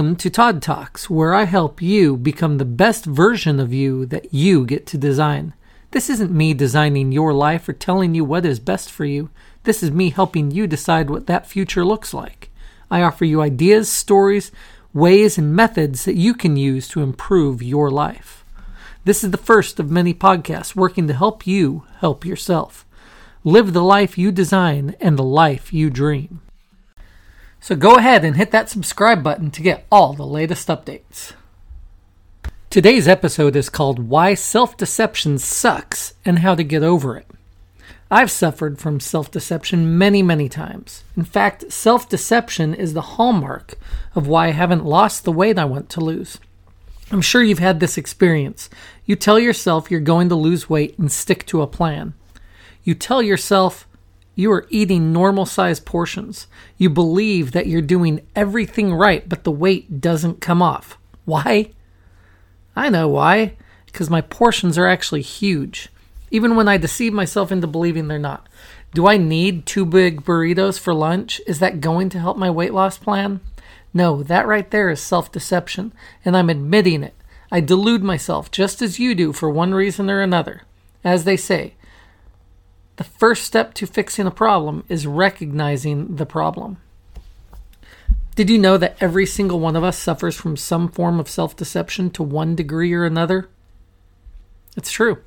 Welcome to Todd Talks, where I help you become the best version of you that you get to design. This isn't me designing your life or telling you what is best for you. This is me helping you decide what that future looks like. I offer you ideas, stories, ways, and methods that you can use to improve your life. This is the first of many podcasts working to help you help yourself. Live the life you design and the life you dream. So go ahead and hit that subscribe button to get all the latest updates. Today's episode is called Why Self Deception Sucks and How to Get Over It. I've suffered from self deception many, many times. In fact, self deception is the hallmark of why I haven't lost the weight I want to lose. I'm sure you've had this experience. You tell yourself you're going to lose weight and stick to a plan. You tell yourself you are eating normal sized portions. You believe that you're doing everything right, but the weight doesn't come off. Why? I know why. Because my portions are actually huge, even when I deceive myself into believing they're not. Do I need two big burritos for lunch? Is that going to help my weight loss plan? No, that right there is self deception, and I'm admitting it. I delude myself just as you do for one reason or another. As they say, the first step to fixing a problem is recognizing the problem. Did you know that every single one of us suffers from some form of self deception to one degree or another? It's true.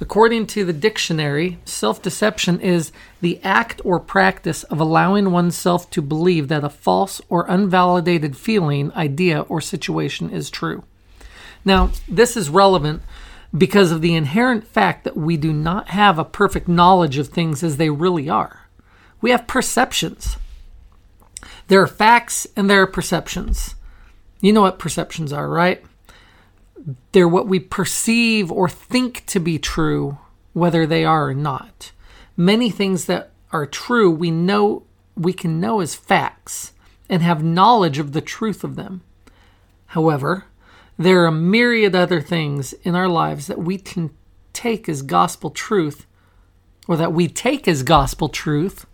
According to the dictionary, self deception is the act or practice of allowing oneself to believe that a false or unvalidated feeling, idea, or situation is true. Now, this is relevant because of the inherent fact that we do not have a perfect knowledge of things as they really are. We have perceptions. There are facts and there are perceptions. You know what perceptions are, right? They're what we perceive or think to be true, whether they are or not. Many things that are true, we know we can know as facts and have knowledge of the truth of them. However, there are a myriad other things in our lives that we can take as gospel truth, or that we take as gospel truth,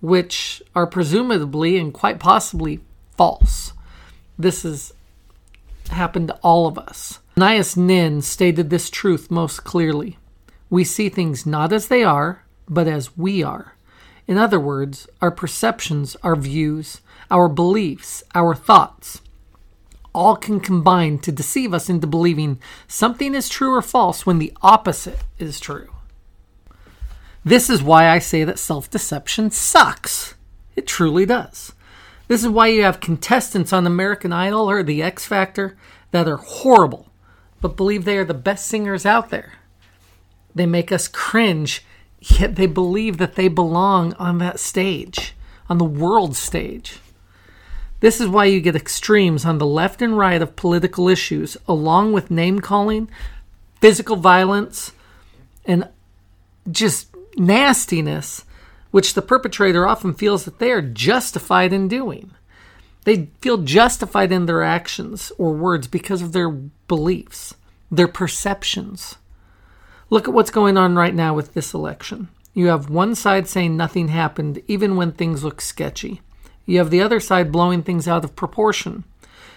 which are presumably and quite possibly false. This has happened to all of us. Anais Nin stated this truth most clearly. We see things not as they are, but as we are. In other words, our perceptions, our views, our beliefs, our thoughts, all can combine to deceive us into believing something is true or false when the opposite is true. This is why I say that self deception sucks. It truly does. This is why you have contestants on American Idol or The X Factor that are horrible, but believe they are the best singers out there. They make us cringe, yet they believe that they belong on that stage, on the world stage. This is why you get extremes on the left and right of political issues, along with name calling, physical violence, and just nastiness, which the perpetrator often feels that they are justified in doing. They feel justified in their actions or words because of their beliefs, their perceptions. Look at what's going on right now with this election. You have one side saying nothing happened, even when things look sketchy. You have the other side blowing things out of proportion.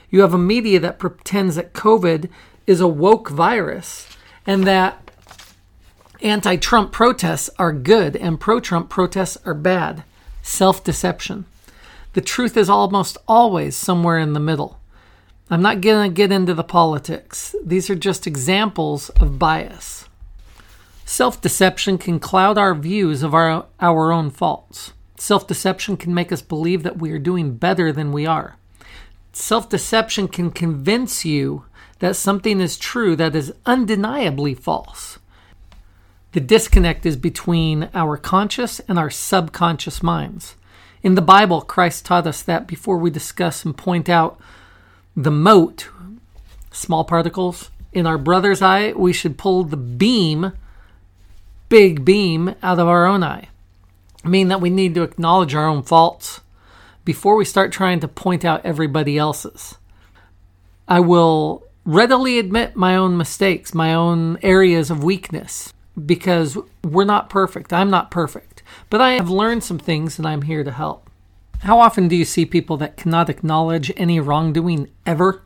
You have a media that pretends that COVID is a woke virus and that anti Trump protests are good and pro Trump protests are bad. Self deception. The truth is almost always somewhere in the middle. I'm not going to get into the politics, these are just examples of bias. Self deception can cloud our views of our, our own faults. Self deception can make us believe that we are doing better than we are. Self deception can convince you that something is true that is undeniably false. The disconnect is between our conscious and our subconscious minds. In the Bible, Christ taught us that before we discuss and point out the mote, small particles, in our brother's eye, we should pull the beam, big beam, out of our own eye mean that we need to acknowledge our own faults before we start trying to point out everybody else's. I will readily admit my own mistakes, my own areas of weakness, because we're not perfect. I'm not perfect. But I have learned some things and I'm here to help. How often do you see people that cannot acknowledge any wrongdoing ever?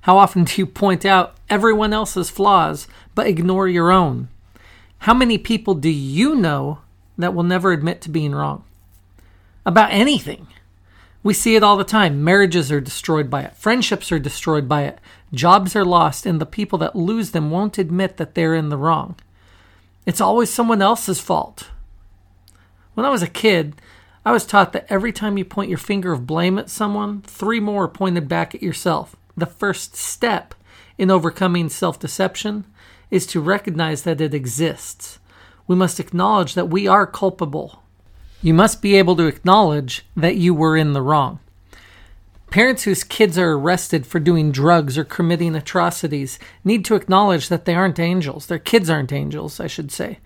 How often do you point out everyone else's flaws but ignore your own? How many people do you know that will never admit to being wrong? About anything. We see it all the time. Marriages are destroyed by it, friendships are destroyed by it, jobs are lost, and the people that lose them won't admit that they're in the wrong. It's always someone else's fault. When I was a kid, I was taught that every time you point your finger of blame at someone, three more pointed back at yourself. The first step in overcoming self deception is to recognize that it exists. We must acknowledge that we are culpable you must be able to acknowledge that you were in the wrong. Parents whose kids are arrested for doing drugs or committing atrocities need to acknowledge that they aren't angels. Their kids aren't angels, I should say.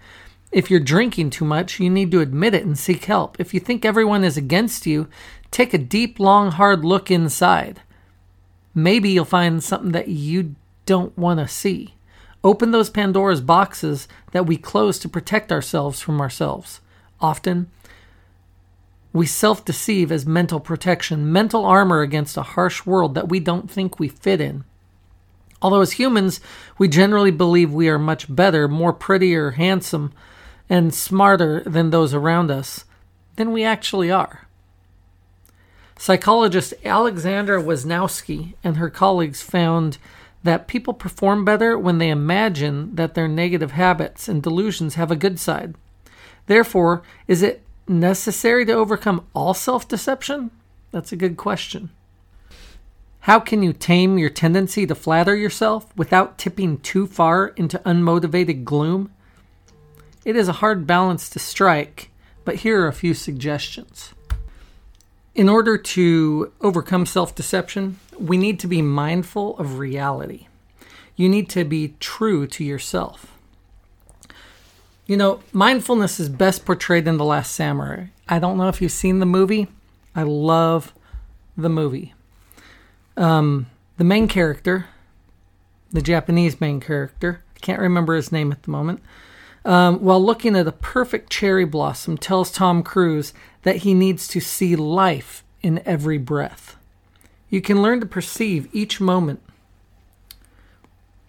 If you're drinking too much, you need to admit it and seek help. If you think everyone is against you, take a deep, long, hard look inside. Maybe you'll find something that you don't want to see. Open those Pandora's boxes that we close to protect ourselves from ourselves. Often, we self deceive as mental protection, mental armor against a harsh world that we don't think we fit in. Although, as humans, we generally believe we are much better, more prettier, handsome, and smarter than those around us, than we actually are. Psychologist Alexandra Wisniewski and her colleagues found that people perform better when they imagine that their negative habits and delusions have a good side. Therefore, is it necessary to overcome all self deception? That's a good question. How can you tame your tendency to flatter yourself without tipping too far into unmotivated gloom? It is a hard balance to strike, but here are a few suggestions. In order to overcome self deception, we need to be mindful of reality. You need to be true to yourself. You know, mindfulness is best portrayed in The Last Samurai. I don't know if you've seen the movie. I love the movie. Um, the main character, the Japanese main character, I can't remember his name at the moment, um, while looking at a perfect cherry blossom, tells Tom Cruise that he needs to see life in every breath. You can learn to perceive each moment.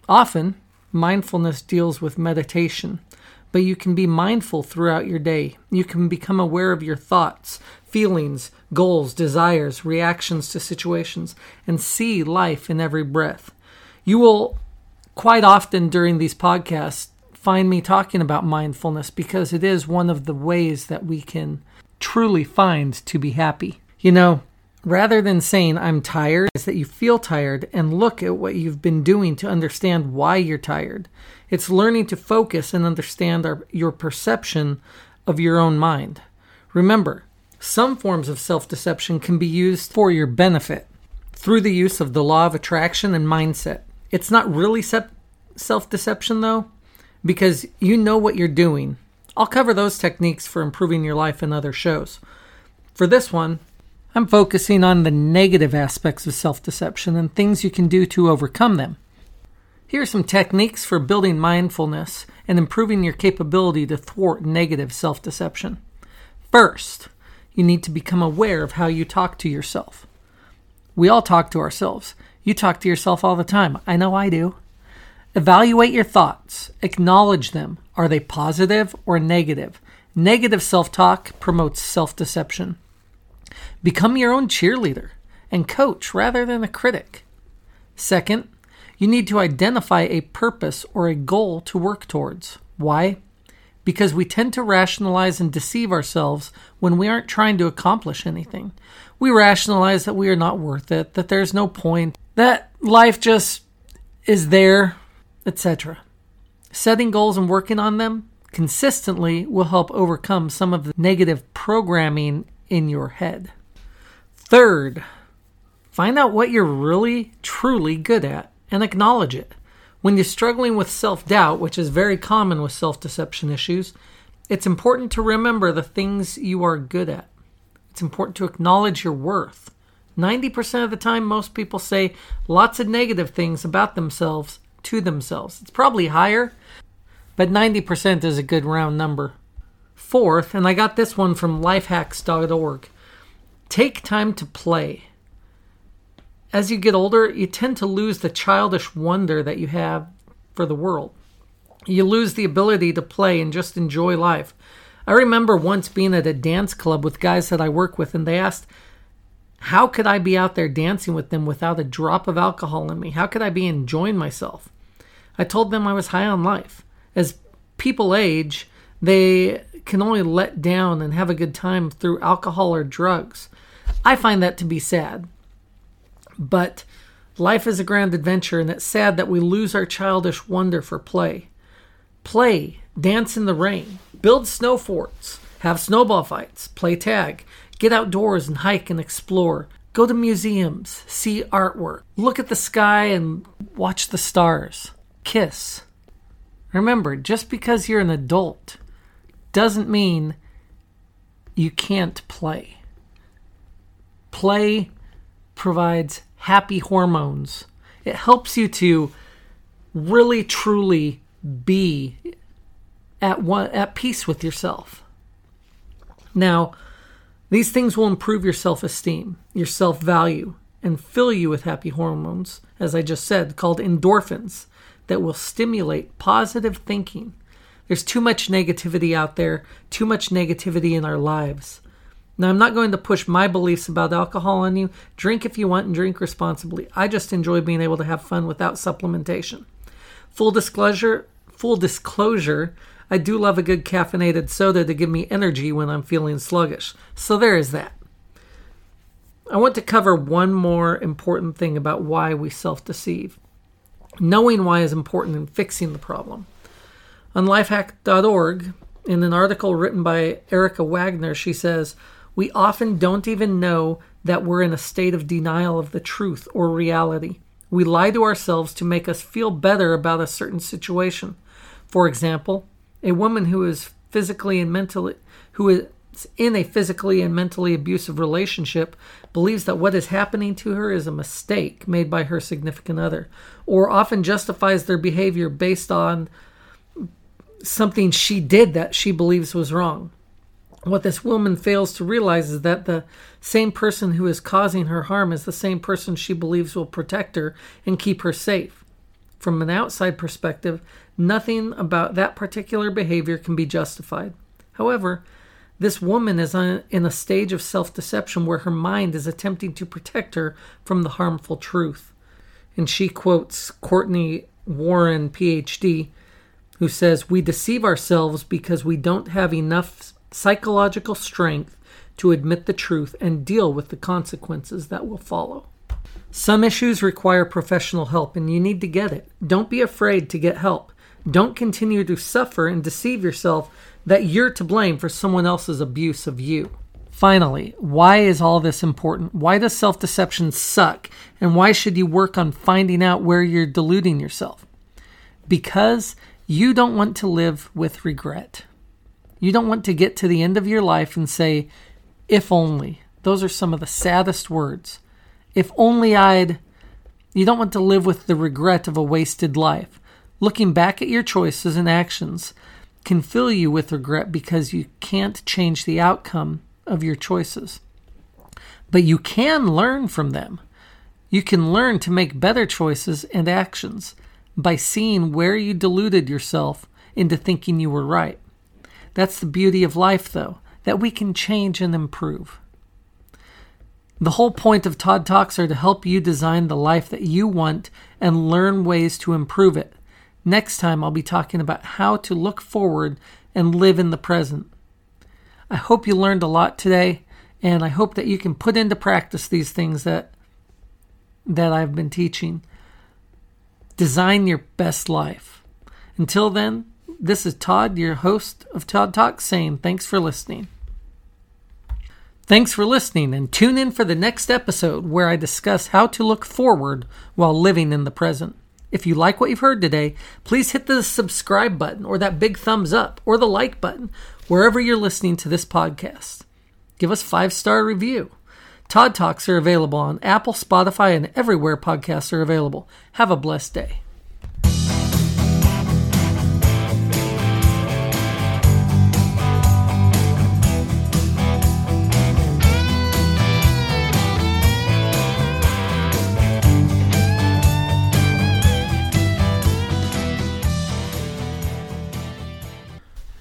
Often, mindfulness deals with meditation but you can be mindful throughout your day. You can become aware of your thoughts, feelings, goals, desires, reactions to situations, and see life in every breath. You will quite often during these podcasts find me talking about mindfulness because it is one of the ways that we can truly find to be happy. You know, rather than saying I'm tired, is that you feel tired and look at what you've been doing to understand why you're tired. It's learning to focus and understand our, your perception of your own mind. Remember, some forms of self deception can be used for your benefit through the use of the law of attraction and mindset. It's not really self deception, though, because you know what you're doing. I'll cover those techniques for improving your life in other shows. For this one, I'm focusing on the negative aspects of self deception and things you can do to overcome them. Here are some techniques for building mindfulness and improving your capability to thwart negative self deception. First, you need to become aware of how you talk to yourself. We all talk to ourselves. You talk to yourself all the time. I know I do. Evaluate your thoughts, acknowledge them. Are they positive or negative? Negative self talk promotes self deception. Become your own cheerleader and coach rather than a critic. Second, you need to identify a purpose or a goal to work towards. Why? Because we tend to rationalize and deceive ourselves when we aren't trying to accomplish anything. We rationalize that we are not worth it, that there's no point, that life just is there, etc. Setting goals and working on them consistently will help overcome some of the negative programming in your head. Third, find out what you're really, truly good at and acknowledge it. When you're struggling with self doubt, which is very common with self deception issues, it's important to remember the things you are good at. It's important to acknowledge your worth. 90% of the time, most people say lots of negative things about themselves to themselves. It's probably higher, but 90% is a good round number. Fourth, and I got this one from lifehacks.org Take time to play. As you get older, you tend to lose the childish wonder that you have for the world. You lose the ability to play and just enjoy life. I remember once being at a dance club with guys that I work with, and they asked, How could I be out there dancing with them without a drop of alcohol in me? How could I be enjoying myself? I told them I was high on life. As people age, they can only let down and have a good time through alcohol or drugs. I find that to be sad. But life is a grand adventure, and it's sad that we lose our childish wonder for play. Play, dance in the rain, build snow forts, have snowball fights, play tag, get outdoors and hike and explore, go to museums, see artwork, look at the sky and watch the stars, kiss. Remember, just because you're an adult doesn't mean you can't play. Play provides happy hormones. It helps you to really truly be at one at peace with yourself. Now, these things will improve your self-esteem, your self-value, and fill you with happy hormones, as I just said, called endorphins, that will stimulate positive thinking. There's too much negativity out there, too much negativity in our lives. Now, I'm not going to push my beliefs about alcohol on you. Drink if you want and drink responsibly. I just enjoy being able to have fun without supplementation. Full disclosure, full disclosure, I do love a good caffeinated soda to give me energy when I'm feeling sluggish. So there is that. I want to cover one more important thing about why we self deceive. Knowing why is important in fixing the problem. On lifehack.org, in an article written by Erica Wagner, she says, We often don't even know that we're in a state of denial of the truth or reality. We lie to ourselves to make us feel better about a certain situation. For example, a woman who is physically and mentally who is in a physically and mentally abusive relationship believes that what is happening to her is a mistake made by her significant other or often justifies their behavior based on something she did that she believes was wrong. What this woman fails to realize is that the same person who is causing her harm is the same person she believes will protect her and keep her safe. From an outside perspective, nothing about that particular behavior can be justified. However, this woman is in a stage of self deception where her mind is attempting to protect her from the harmful truth. And she quotes Cortney Warren, PhD, who says, We deceive ourselves because we don't have enough psychological strength to admit the truth and deal with the consequences that will follow. Some issues require professional help, and you need to get it. Don't be afraid to get help. Don't continue to suffer and deceive yourself that you're to blame for someone else's abuse of you. Finally, why is all this important? Why does self deception suck? And why should you work on finding out where you're deluding yourself? Because you don't want to live with regret. You don't want to get to the end of your life and say, if only. Those are some of the saddest words. If only I'd. You don't want to live with the regret of a wasted life. Looking back at your choices and actions can fill you with regret because you can't change the outcome of your choices. But you can learn from them. You can learn to make better choices and actions by seeing where you deluded yourself into thinking you were right. That's the beauty of life, though, that we can change and improve. The whole point of Todd Talks are to help you design the life that you want and learn ways to improve it. Next time, I'll be talking about how to look forward and live in the present. I hope you learned a lot today, and I hope that you can put into practice these things that that I've been teaching. Design your best life. Until then, this is Todd, your host of Todd Talks, saying thanks for listening. Thanks for listening and tune in for the next episode where I discuss how to look forward while living in the present. If you like what you've heard today, please hit the subscribe button or that big thumbs up or the like button wherever you're listening to this podcast. Give us 5-star review. Todd Talks are available on Apple, Spotify, and everywhere podcasts are available. Have a blessed day.